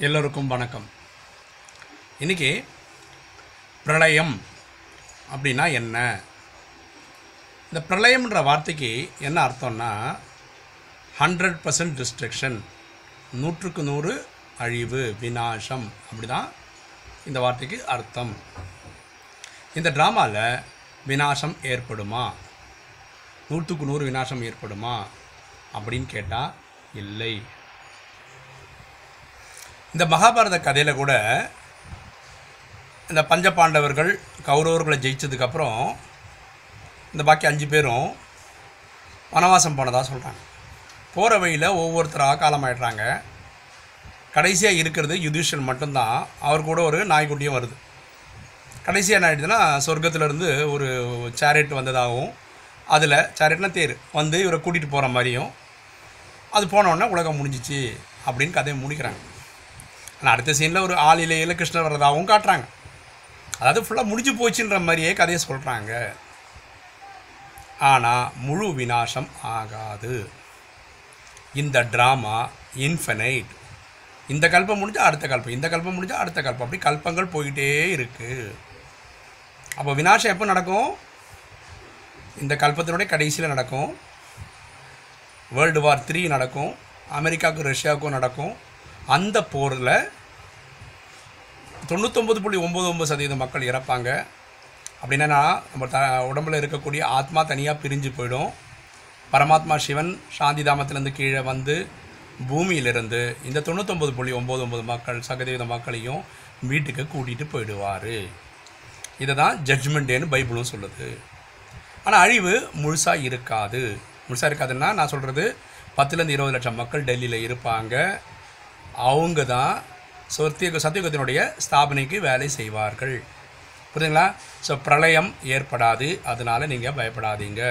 எல்லோருக்கும் வணக்கம். இன்றைக்கி பிரளயம் அப்படின்னா என்ன? இந்த பிரளயம்ன்ற வார்த்தைக்கு என்ன அர்த்தம்னா ஹண்ட்ரட் பர்சன்ட் டிஸ்ட்ரக்ஷன் நூற்றுக்கு நூறு அழிவு விநாசம். அப்படி தான் இந்த வார்த்தைக்கு அர்த்தம். இந்த ட்ராமாவில் விநாசம் ஏற்படுமா? நூற்றுக்கு நூறு விநாசம் ஏற்படுமா? அப்படின்னு கேட்டால் இல்லை. இந்த மகாபாரத கதையில் கூட இந்த பஞ்சபாண்டவர்கள் கௌரவர்களை ஜெயிச்சதுக்கப்புறம் இந்த பாக்கி அஞ்சு பேரும் வனவாசம் போனதாக சொல்கிறாங்க போகிற வழியில் ஒவ்வொருத்தராக காலமாயிடுறாங்க கடைசியாக இருக்கிறது யுதிஷன் மட்டும்தான். அவர் கூட ஒரு நாய்க்குட்டியும் வருது. கடைசியாக என்ன ஆகிடுதுன்னா சொர்க்கத்திலேருந்து ஒரு சேரட் வந்ததாகவும் அதில் சேரட்னா தேர். வந்து இவரை கூட்டிகிட்டு போகிற மாதிரியும் அது போனோடனே உலகம் முடிஞ்சிச்சு அப்படின்னு கதையை முடிக்கிறாங்க. ஆனால் அடுத்த சீனில் ஒரு ஆளிலையில் கிருஷ்ணர் வர்றதாகவும் காட்டுறாங்க. அதாவது ஃபுல்லாக முடிஞ்சு போச்சுன்ற மாதிரியே கதையை சொல்கிறாங்க ஆனால் முழு விநாசம் ஆகாது. இந்த ட்ராமா இன்ஃபனைட் இந்த கல்பம் முடிஞ்சால் அடுத்த கல்பம் இந்த கல்பம் முடிஞ்சால் அடுத்த கல்பம். அப்படி கல்பங்கள் போயிட்டே இருக்குது அப்போ விநாசம் எப்போ நடக்கும்? இந்த கல்பத்தினுடைய கடைசியில் நடக்கும். வேர்ல்டு வார் த்ரீ நடக்கும். அமெரிக்காவுக்கும் ரஷ்யாவுக்கும் நடக்கும். அந்த போரில் தொண்ணூத்தொம்பது புள்ளி ஒம்பது ஒம்பது சதவீதம் மக்கள் இறப்பாங்க. அப்படின்னா நம்ம த உடம்புல இருக்கக்கூடிய ஆத்மா தனியாக பிரிஞ்சு போயிடும். பரமாத்மா சிவன் சாந்தி தாமத்திலேருந்து கீழே வந்து பூமியிலிருந்து இந்த தொண்ணூத்தொம்பது புள்ளி ஒம்பது ஒம்பது மக்கள் சதவீத மக்களையும் வீட்டுக்கு கூட்டிகிட்டு போயிடுவார். இதை தான் ஜட்ஜ்மெண்ட் பைபிளும் சொல்லுது. ஆனால் அழிவு முழுசாக இருக்காது. முழுசாக இருக்காதுன்னா நான் சொல்கிறது பத்துலேருந்து இருபது லட்சம் மக்கள் டெல்லியில் இருப்பாங்க. அவங்க தான் சத்திய சத்தியுகத்தினுடைய ஸ்தாபனைக்கு வேலை செய்வார்கள். புரியுதுங்களா? ஸோ பிரளயம் ஏற்படாது. அதனால் நீங்கள் பயப்படாதீங்க.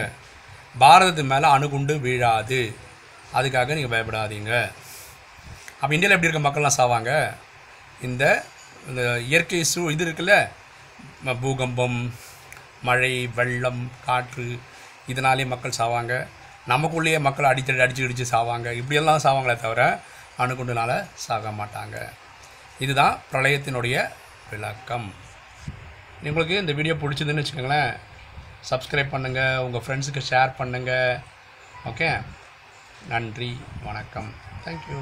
பாரதத்து மேலே அணுகுண்டு வீழாது. அதுக்காக நீங்கள் பயப்படாதீங்க. அப்போ இந்தியாவில் எப்படி இருக்க மக்கள்லாம் சாவாங்க? இந்த இந்த இயற்கை சூ இது இருக்குல்ல? பூகம்பம் மழை வெள்ளம் காற்று இதனாலே மக்கள் சாவாங்க. நமக்குள்ளேயே மக்கள் அடித்தடி அடித்து அடித்து சாவாங்க. இப்படியெல்லாம் சாவாங்களே தவிர அணுகுண்டுனால் சாக மாட்டாங்க. இதுதான் பிரளயத்தினுடைய விளக்கம். உங்களுக்கு இந்த வீடியோ பிடிச்சதுன்னு வச்சுக்கோங்களேன். சப்ஸ்கிரைப் பண்ணுங்கள் உங்கள் ஃப்ரெண்ட்ஸுக்கு ஷேர் பண்ணுங்கள் ஓகே நன்றி வணக்கம். தேங்க்யூ